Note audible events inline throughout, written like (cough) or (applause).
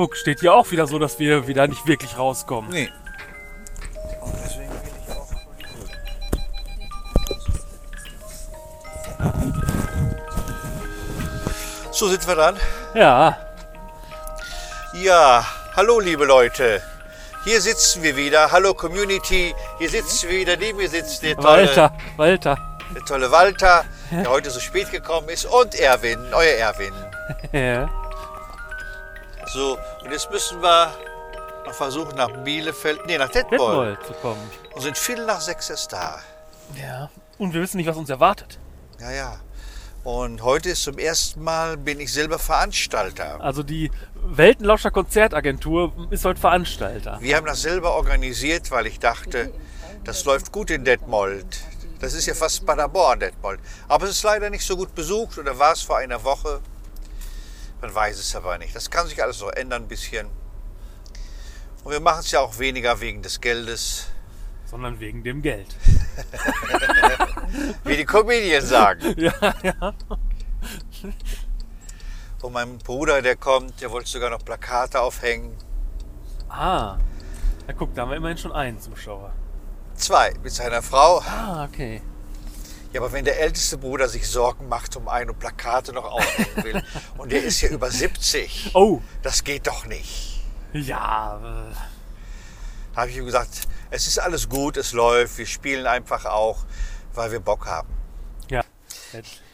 Guck, steht hier auch wieder so, dass wir wieder nicht wirklich rauskommen. Nee. Und deswegen will ich auch. So sind wir dann. Ja, Ja, hallo liebe Leute. Hier sitzen wir wieder. Hallo Community. Hier sitzen wir wieder. Neben mir sitzt der tolle, Walter, Walter. der tolle Walter, der heute so spät gekommen ist. Und Erwin, euer Erwin. (laughs) Ja. So, und jetzt müssen wir noch versuchen nach Bielefeld, nee, nach Detmold. Detmold zu kommen. Und sind Viertel nach sechs erst da. Ja. Und wir wissen nicht, was uns erwartet. Ja, ja. Und heute ist zum ersten Mal, bin ich selber Veranstalter. Also die Weltenlauscher Konzertagentur ist heute Veranstalter. Wir haben das selber organisiert, weil ich dachte, das läuft gut in Detmold. Das ist ja fast Paderborn, Detmold. Aber es ist leider nicht so gut besucht oder war es vor einer Woche. Man weiß es aber nicht. Das kann sich alles noch ändern ein bisschen. Und wir machen es ja auch weniger wegen des Geldes, Sondern wegen dem Geld. (laughs) wie die Comedians sagen. (laughs) Ja, ja. Und mein Bruder, der kommt, der wollte sogar noch Plakate aufhängen. Ah. Ja, guck, da haben wir immerhin schon einen Zuschauer. Zwei mit seiner Frau. Ah, okay. Ja, aber wenn der älteste Bruder sich Sorgen macht um einen und Plakate noch aufhängen will (laughs) und der ist ja über 70, Oh, das geht doch nicht. ja. äh, Da habe ich ihm gesagt, es ist alles gut, es läuft, wir spielen einfach auch, weil wir Bock haben. Ja.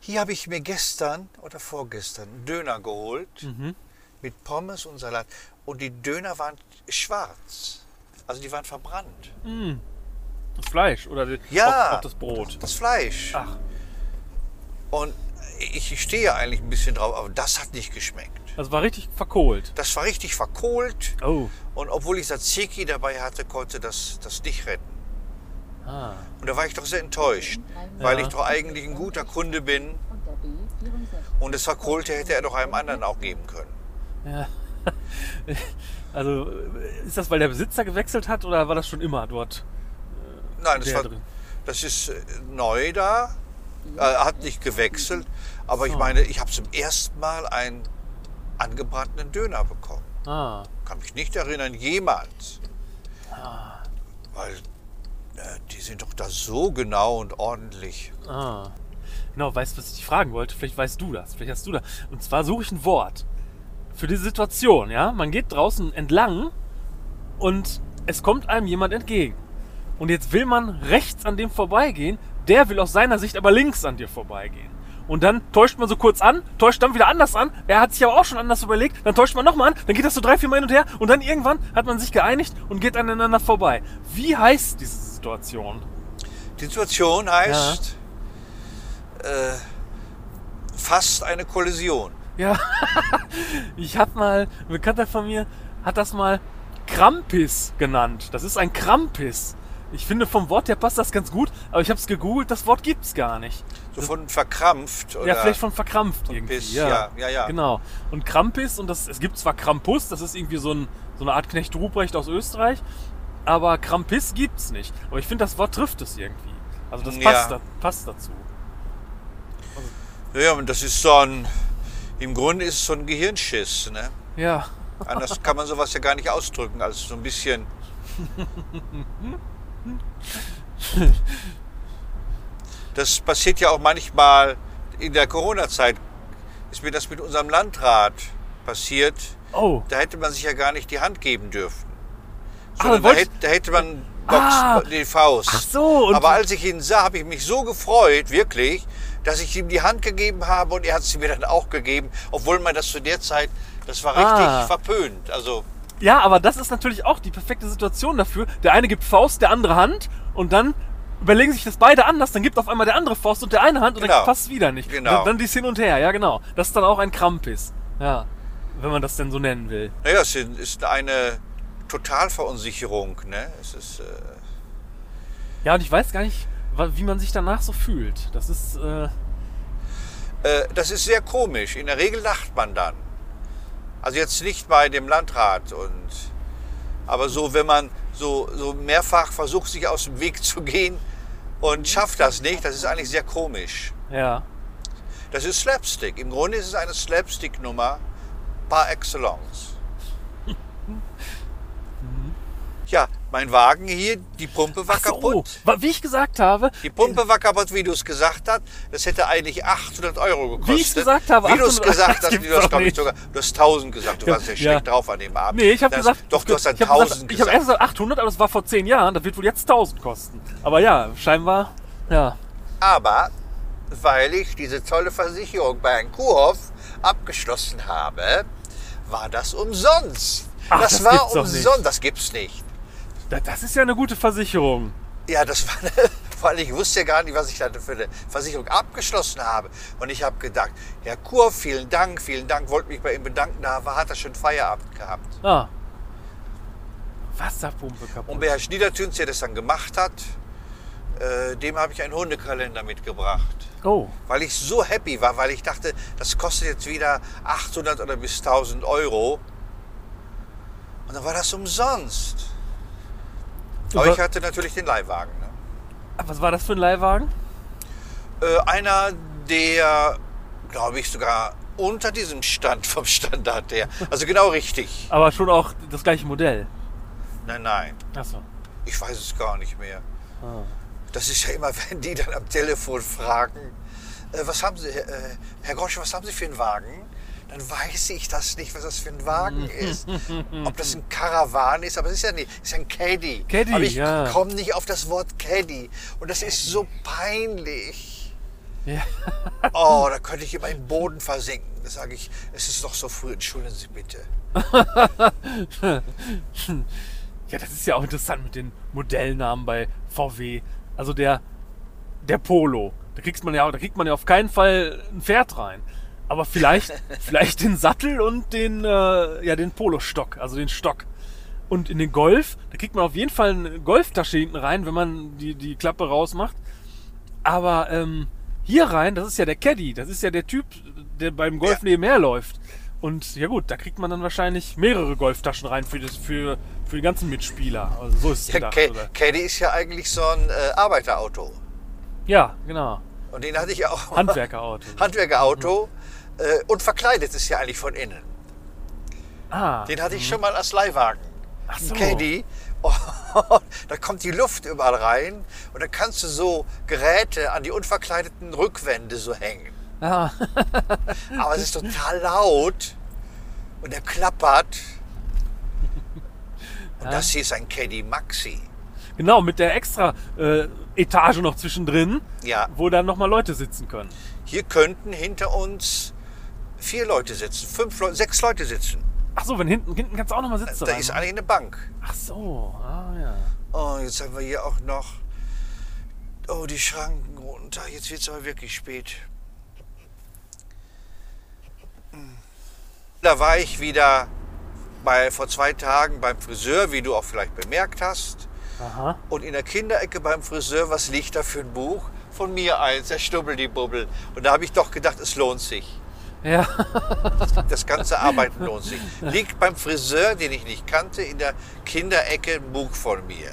Hier habe ich mir gestern oder vorgestern einen Döner geholt Mhm. mit Pommes und Salat und die Döner waren schwarz. Also die waren verbrannt. Das Fleisch oder Ja. auch, auch das Brot. Das Fleisch. Ach, Und ich stehe ja eigentlich ein bisschen drauf, aber das hat nicht geschmeckt. das war richtig verkohlt. Das war richtig verkohlt. Oh. Und obwohl ich Tzatziki dabei hatte, konnte das, das nicht retten. Ah. Und da war ich doch sehr enttäuscht, weil Ja. ich doch eigentlich ein guter Kunde bin. Und das Verkohlte hätte er doch einem anderen auch geben können. Ja. (laughs) Also, ist das, weil der Besitzer gewechselt hat oder war das schon immer dort? Nein, das, war, drin. das ist äh, neu da. Er hat nicht gewechselt. Aber ich meine, ich habe zum ersten Mal einen angebratenen Döner bekommen. Ah. Kann mich nicht erinnern, jemals. Weil äh, die sind doch da so genau und ordentlich. Ah. Genau, weißt du, was ich dich fragen wollte? Vielleicht weißt du das. Vielleicht hast du das. Und zwar suche ich ein Wort für diese Situation, ja? Man geht draußen entlang und es kommt einem jemand entgegen. Und jetzt will man rechts an dem vorbeigehen, der will aus seiner Sicht aber links an dir vorbeigehen. Und dann täuscht man so kurz an, täuscht dann wieder anders an. Er hat sich aber auch schon anders überlegt. Dann täuscht man nochmal an. Dann geht das so drei, vier Mal hin und her. Und dann irgendwann hat man sich geeinigt und geht aneinander vorbei. Wie heißt diese Situation? Die Situation heißt äh, fast eine Kollision. Ja, (laughs) ich habe mal, ein Bekannter von mir hat das mal Krampis genannt. Das ist ein Krampis. Ich finde, vom Wort her passt das ganz gut, aber ich habe es gegoogelt, das Wort gibt's gar nicht. So von verkrampft oder ja, vielleicht von verkrampft irgendwie. Piss, ja, ja, ja. Genau. Und Krampis, und das, es gibt zwar Krampus, das ist irgendwie so, ein, so eine Art Knecht Ruprecht aus Österreich, aber Krampis gibt's nicht. Aber ich finde, das Wort trifft es irgendwie. Also das Ja. passt, da, passt dazu. Ja, und das ist so ein, im Grunde ist es so ein Gehirnschiss. Ne? Ja. Anders kann man sowas ja gar nicht ausdrücken, als so ein bisschen. (laughs) Das passiert ja auch manchmal in der Corona-Zeit. Ist mir das mit unserem Landrat passiert. Oh. Da hätte man sich ja gar nicht die Hand geben dürfen. Ah, Sondern da, wollt- hätte, da hätte man Box, Ah. die Faust. Ach so, und- Aber als ich ihn sah, habe ich mich so gefreut, wirklich, dass ich ihm die Hand gegeben habe und er hat sie mir dann auch gegeben, obwohl man das zu der Zeit, das war richtig Ah. verpönt. Also Ja, aber das ist natürlich auch die perfekte Situation dafür. Der eine gibt Faust, der andere Hand und dann überlegen sich das beide anders, dann gibt auf einmal der andere Faust und der eine Hand und Genau. dann passt es wieder nicht. Genau. Dann, dann dies hin und her, ja genau. Das ist dann auch ein Krampis. Ja, wenn man das denn so nennen will. Naja, es ist- eine Totalverunsicherung. Ne? Es ist, äh, Ja, und ich weiß gar nicht, wie man sich danach so fühlt. Das ist, äh, äh, das ist sehr komisch. In der Regel lacht man dann. Also jetzt nicht bei dem Landrat. Und, aber so, wenn man so, so mehrfach versucht, sich aus dem Weg zu gehen und schafft das nicht, das ist eigentlich sehr komisch. ja. Das ist Slapstick. Im Grunde ist es eine Slapstick-Nummer par excellence. Mein Wagen hier, die Pumpe war so, kaputt. wa- wie ich gesagt habe, Die Pumpe war kaputt, wie du es gesagt hast. Das hätte eigentlich 800 Euro gekostet. Wie ich's gesagt habe, Wie du es 800 gesagt (laughs) hast, gibt's du hast, glaube ich, sogar, du hast 1000 gesagt. Du warst ja ja. schlecht drauf an dem Abend. nee, ich habe gesagt, Doch, du hast dann ich hab gesagt, 1000 Ich habe erst gesagt 800, aber das war vor 10 Jahren. Das wird wohl jetzt 1000 kosten. Aber ja, scheinbar, ja. Aber weil ich diese tolle Versicherung bei Herrn Kuhhoff abgeschlossen habe, war das umsonst. Ach, das, das war umsonst. Das gibt's nicht. Da- Das ist ja eine gute Versicherung. Ja, das war eine, (laughs) vor allem ich wusste ja gar nicht, was ich da für eine Versicherung abgeschlossen habe. Und ich habe gedacht, Herr Kurf, vielen Dank, vielen Dank, wollte mich bei ihm bedanken. Da hat er schon Feierabend gehabt. Ah. Wasserpumpe kaputt. Und bei Herrn Schniedertüns, der das dann gemacht hat, äh, dem habe ich einen Hundekalender mitgebracht. Oh, Weil ich so happy war, weil ich dachte, das kostet jetzt wieder 800 oder bis 1000 Euro. Und dann war das umsonst. Aber Aber- ich hatte natürlich den Leihwagen. Ne? Ah, was war das für ein Leihwagen? Äh, einer, der, glaube ich, sogar unter diesem Stand vom Standard her. Also genau richtig. Aber schon auch das gleiche Modell. Nein, nein, Achso. ich weiß es gar nicht mehr. Ah. Das ist ja immer, (laughs) wenn die dann am Telefon fragen, äh, was haben Sie, äh, Herr Grosch, was haben Sie für einen Wagen? Dann weiß ich das nicht, was das für ein Wagen ist. Ob das ein Caravan ist, aber es ist ja nicht, es ist ein Caddy. Caddy, aber ich ja. komme nicht auf das Wort Caddy. Und das ist so peinlich. Ja. (laughs) Oh, da könnte ich in meinen Boden versinken. Da sage ich, es ist doch so früh, entschuldigen Sie bitte. (laughs) ja, das ist ja auch interessant mit den Modellnamen bei VW. Also der, der Polo. Da kriegt man ja, da kriegt man ja auf keinen Fall ein Pferd rein. Aber vielleicht, (laughs) vielleicht den Sattel und den, äh, ja, den Polostock, also den Stock. Und in den Golf, da kriegt man auf jeden Fall eine Golftasche hinten rein, wenn man die, die Klappe rausmacht. Aber ähm, hier rein, das ist ja der Caddy, das ist ja der Typ, der beim Golf Ja. nebenher läuft. Und ja gut, da kriegt man dann wahrscheinlich mehrere Golftaschen rein für, das, für, für die ganzen Mitspieler. Also so ist es Ja, gedacht. Caddy ist ja eigentlich so ein äh, Arbeiterauto. Ja, genau. Und den hatte ich ja auch. Handwerkerauto. (laughs) Handwerkerauto. Äh, und verkleidet ist ja eigentlich von innen. Ah, Den hatte ich schon mal als Leihwagen. ach so. Caddy. Oh, (laughs) da kommt die Luft überall rein und dann kannst du so Geräte an die unverkleideten Rückwände so hängen. Ah, (laughs) Aber es ist total laut und er klappert. Und Ja. das hier ist ein Caddy Maxi. Genau, mit der extra äh, Etage noch zwischendrin, Ja, wo dann nochmal Leute sitzen können. hier könnten hinter uns vier Leute sitzen, fünf Leute, sechs Leute sitzen. Ach so, wenn hinten, hinten kannst du auch nochmal sitzen. Da rein. ist eigentlich eine Bank. Ach so, ah ja. Oh, jetzt haben wir hier auch noch. Oh, die Schranken runter. Jetzt wird es aber wirklich spät. Hm. Da war ich wieder bei, vor zwei Tagen beim Friseur, wie du auch vielleicht bemerkt hast. Aha. Und in der Kinderecke beim Friseur, was liegt da für ein Buch? Von mir eins, der Stubbel die Bubbel. Und da habe ich doch gedacht, es lohnt sich. Ja, (laughs) Das ganze Arbeiten lohnt sich. Liegt beim Friseur, den ich nicht kannte, in der Kinderecke ein Buch von mir.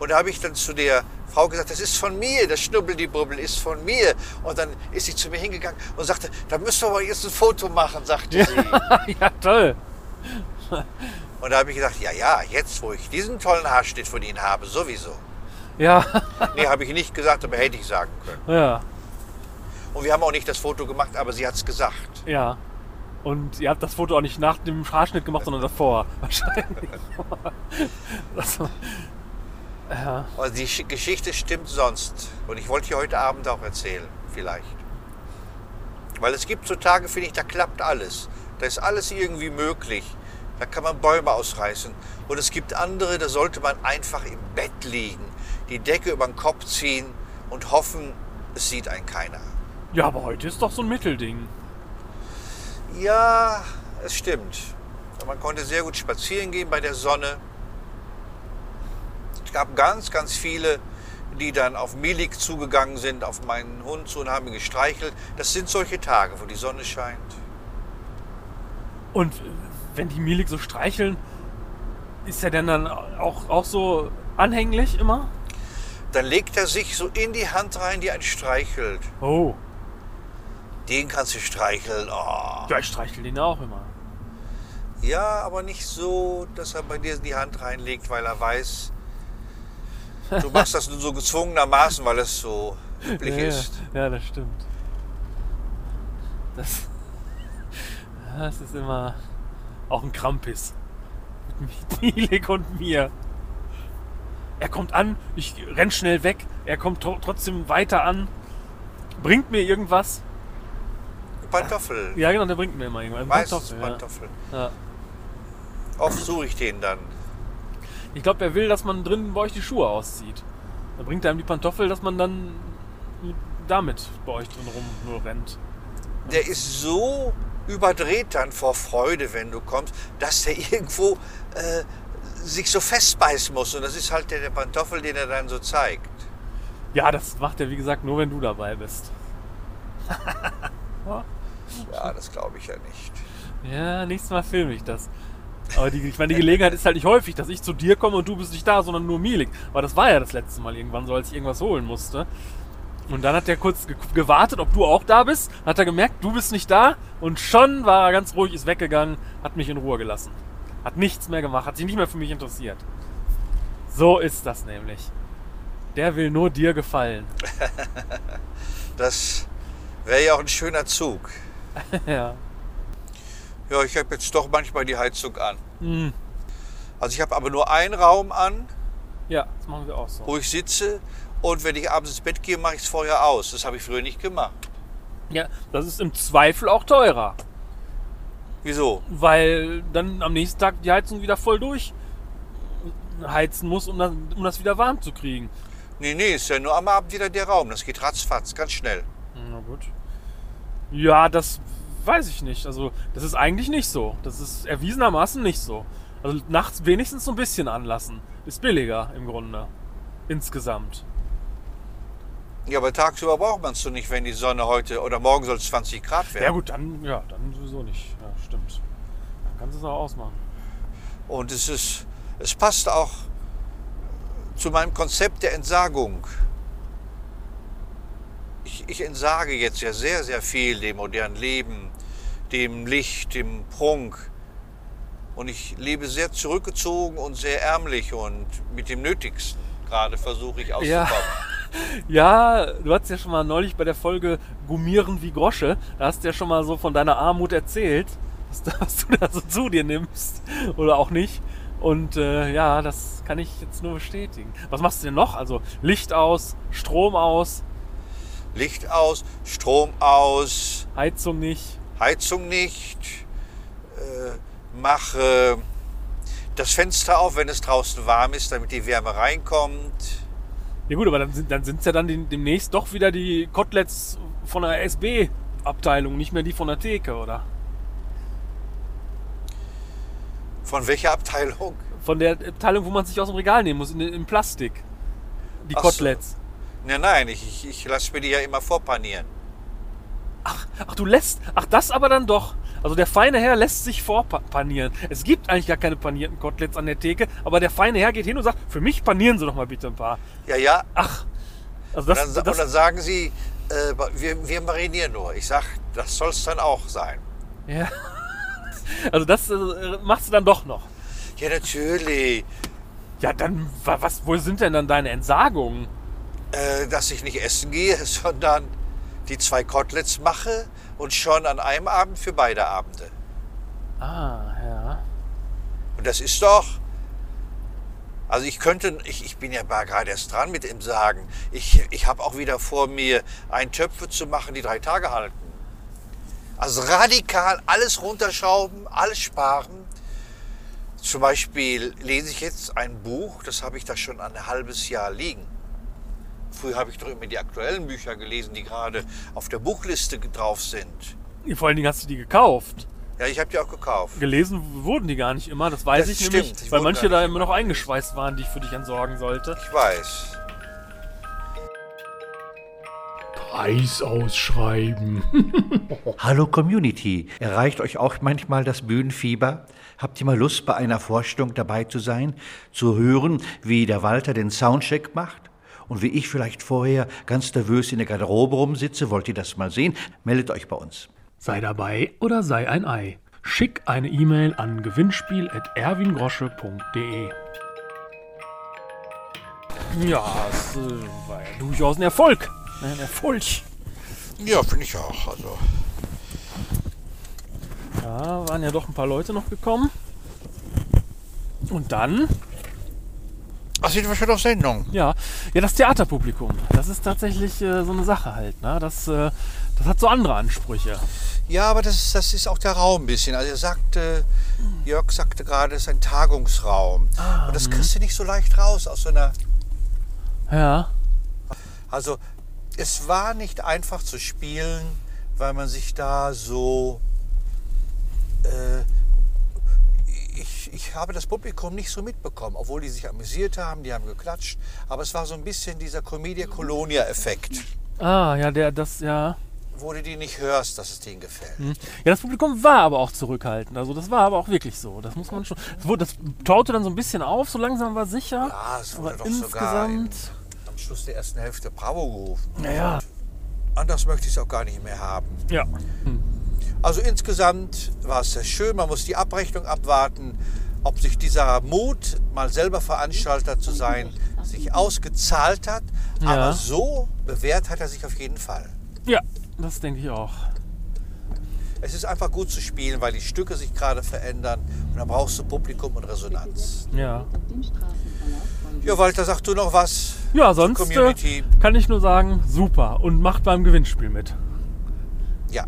Und da habe ich dann zu der Frau gesagt, das ist von mir, das Schnubbel, die Bubbel ist von mir. Und dann ist sie zu mir hingegangen und sagte, da müssen wir aber jetzt ein Foto machen, sagte sie. (laughs) ja, toll. Und da habe ich gesagt, ja, ja, jetzt, wo ich diesen tollen Haarschnitt von Ihnen habe, sowieso. Ja, (laughs) Nee, habe ich nicht gesagt, aber hätte ich sagen können. ja, Und wir haben auch nicht das Foto gemacht, aber sie hat es gesagt. ja. Und ihr habt das Foto auch nicht nach dem Haarschnitt gemacht, sondern davor. (laughs) Wahrscheinlich. Das, ja. Und die Sch- Geschichte stimmt sonst. Und ich wollte die heute Abend auch erzählen, vielleicht. Weil es gibt so Tage, finde ich, da klappt alles. Da ist alles irgendwie möglich. Da kann man Bäume ausreißen. Und es gibt andere, da sollte man einfach im Bett liegen, die Decke über den Kopf ziehen und hoffen, es sieht einen keiner. ja, aber heute ist doch so ein Mittelding. Ja, es stimmt. Man konnte sehr gut spazieren gehen bei der Sonne. Es gab ganz, ganz viele, die dann auf Milik zugegangen sind, auf meinen Hund zu und haben ihn gestreichelt. Das sind solche Tage, wo die Sonne scheint. Und wenn die Milik so streicheln, ist er denn dann auch, auch so anhänglich immer? Dann legt er sich so in die Hand rein, die einen streichelt. Oh, Den kannst du streicheln. Oh. ja, ich streichel den auch immer. Ja, aber nicht so, dass er bei dir die Hand reinlegt, weil er weiß, du (laughs) machst das nur so gezwungenermaßen, weil es so üblich ja, ist. Ja, das stimmt. Das, (laughs) das ist immer auch ein Krampis. Mit Milik und mir. Er kommt an, ich renn schnell weg, er kommt tro- trotzdem weiter an, bringt mir irgendwas. Pantoffel. Ja, genau, der bringt mir immer irgendwas. Meistens Pantoffel, Pantoffel. ja. Ja. Oft suche ich den dann. Ich glaube, er will, dass man drinnen bei euch die Schuhe auszieht. Dann bringt er ihm die Pantoffel, dass man dann damit bei euch drin rum nur rennt. Der ist so überdreht dann vor Freude, wenn du kommst, dass der (laughs) irgendwo äh, sich so festbeißen muss. Und das ist halt der, der Pantoffel, den er dann so zeigt. Ja, das macht er, wie gesagt, nur wenn du dabei bist. (laughs) Ja, das glaube ich ja nicht. Ja, nächstes Mal filme ich das. Aber die, ich meine, die Gelegenheit ist halt nicht häufig, dass ich zu dir komme und du bist nicht da, sondern nur Milik. Aber das war ja das letzte Mal irgendwann so, als ich irgendwas holen musste. Und dann hat er kurz ge gewartet, ob du auch da bist. Hat er gemerkt, du bist nicht da. Und schon war er ganz ruhig, ist weggegangen, hat mich in Ruhe gelassen. Hat nichts mehr gemacht, hat sich nicht mehr für mich interessiert. So ist das nämlich. Der will nur dir gefallen. (laughs) Das wäre ja auch ein schöner Zug. (laughs) ja. Ja, ich habe jetzt doch manchmal die Heizung an. Hm. Also ich habe aber nur einen Raum an, Ja, das machen wir auch so. wo ich sitze. Und wenn ich abends ins Bett gehe, mache ich es vorher aus. Das habe ich früher nicht gemacht. Ja, das ist im Zweifel auch teurer. Wieso? weil dann am nächsten Tag die Heizung wieder voll durch heizen muss, um das, um das wieder warm zu kriegen. Nee, nee, ist ja nur am Abend wieder der Raum. Das geht ratzfatz, ganz schnell. Na gut. Ja, das weiß ich nicht. Also, das ist eigentlich nicht so. Das ist erwiesenermaßen nicht so. Also nachts wenigstens so ein bisschen anlassen. Ist billiger im Grunde. Insgesamt. Ja, aber tagsüber braucht man es so nicht, wenn die Sonne heute oder morgen soll es 20 Grad werden. Ja gut, dann, ja, dann sowieso nicht. Ja, stimmt. Dann kannst du es auch ausmachen. Und es ist, es passt auch zu meinem Konzept der Entsagung. Ich, ich entsage jetzt ja sehr, sehr viel dem modernen Leben, dem Licht, dem Prunk. Und ich lebe sehr zurückgezogen und sehr ärmlich und mit dem Nötigsten. Gerade versuche ich auszukommen. Ja, (laughs) du hast ja schon mal neulich bei der Folge Gummieren wie Grosche, da hast du ja schon mal so von deiner Armut erzählt, was, (laughs) was du da so zu dir nimmst oder auch nicht. Und äh, ja, das kann ich jetzt nur bestätigen. Was machst du denn noch? Also Licht aus, Strom aus, Licht aus, Strom aus, Heizung nicht. Heizung nicht, äh, mache das Fenster auf, wenn es draußen warm ist, damit die Wärme reinkommt. Ja gut, aber dann sind dann sind's ja dann demnächst doch wieder die Koteletts von der SB-Abteilung, nicht mehr die von der Theke, oder? Von welcher Abteilung? Von der Abteilung, wo man sich aus dem Regal nehmen muss, in, in Plastik. Die Ach so. Koteletts. Nein, nein, ich, ich, ich lasse mir die ja immer vorpanieren. Ach, du lässt. Ach, das aber dann doch. Also der feine Herr lässt sich vorpanieren. Es gibt eigentlich gar keine panierten Koteletts an der Theke, aber der feine Herr geht hin und sagt, für mich panieren Sie doch mal bitte ein paar. Ja, ja. Ach. Also Und das, dann, sa- das, und dann sagen sie, äh, wir, wir marinieren nur. Ich sag, das soll es dann auch sein. ja. Also das äh, machst du dann doch noch. Ja, natürlich. Ja, dann, wa- was, wo sind denn dann deine Entsagungen? Äh, dass ich nicht essen gehe, (laughs) sondern die zwei Koteletts mache und schon an einem Abend für beide Abende. Ah, ja. Und das ist doch. Also ich könnte, ich, ich bin ja gerade erst dran mit dem Sagen. Ich, ich habe auch wieder vor mir, ein Töpfe zu machen, die drei Tage halten. Also radikal alles runterschrauben, alles sparen. Zum Beispiel lese ich jetzt ein Buch, das habe ich da schon ein halbes Jahr liegen. Früher habe ich doch immer die aktuellen Bücher gelesen, die gerade auf der Buchliste drauf sind. Vor allen Dingen hast du die gekauft. Ja, ich habe die auch gekauft. Gelesen wurden die gar nicht immer, das weiß Das ich stimmt, nämlich, die weil manche da immer noch eingeschweißt waren, die ich für dich entsorgen sollte. Ich weiß. Preis ausschreiben. (laughs) Hallo Community, erreicht euch auch manchmal das Bühnenfieber? Habt ihr mal Lust, bei einer Vorstellung dabei zu sein, zu hören, wie der Walter den Soundcheck macht? Und wie ich vielleicht vorher ganz nervös in der Garderobe rumsitze, wollt ihr das mal sehen? Meldet euch bei uns. Sei dabei oder sei ein Ei. Schick eine E-Mail an gewinnspiel.erwingrosche.de. Ja, es äh, war ja durchaus ein Erfolg. Ein Erfolg. Ja, finde ich auch. Also, Da waren ja doch ein paar Leute noch gekommen. Und dann, ach, sind wir schon auf Sendung? ja, ja, das Theaterpublikum. Das ist tatsächlich äh, so eine Sache halt. Ne? Das, äh, das hat so andere Ansprüche. Ja, aber das, ist- das ist auch der Raum ein bisschen. Also er sagte, Jörg sagte gerade, es ist ein Tagungsraum. Und das kriegst du nicht so leicht raus aus so einer. Ja, Also es war nicht einfach zu spielen, weil man sich da so. Äh, ich, ich habe das Publikum nicht so mitbekommen, obwohl die sich amüsiert haben, die haben geklatscht. Aber es war so ein bisschen dieser Comedia Colonia-Effekt, ah, ja, der, das, ja. wo du die nicht hörst, dass es denen gefällt. Ja, das Publikum war aber auch zurückhaltend. Also das war aber auch wirklich so. Das muss man schon. Das, wurde, das taute dann so ein bisschen auf, so langsam war sicher. Ja, es wurde aber doch sogar im, insgesamt. am Schluss der ersten Hälfte Bravo gerufen. Naja. Anders möchte ich es auch gar nicht mehr haben. Ja. Also insgesamt war es sehr schön. Man muss die Abrechnung abwarten, ob sich dieser Mut, mal selber Veranstalter zu sein, sich ausgezahlt hat. Ja. Aber so bewährt hat er sich auf jeden Fall. Ja, das denke ich auch. Es ist einfach gut zu spielen, weil die Stücke sich gerade verändern und dann brauchst du Publikum und Resonanz. Ja. Ja, Walter, sag du noch was? Ja, sonst äh, Community. kann ich nur sagen, super. Und macht beim Gewinnspiel mit. Ja.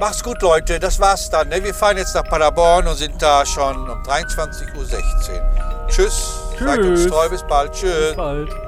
Macht's gut, Leute. Das war's dann. Ne? Wir fahren jetzt nach Paderborn und sind da schon um 23.16 Uhr. Tschüss. Seid uns Tschüss. treu. Bis bald. Tschüss. Bis bald.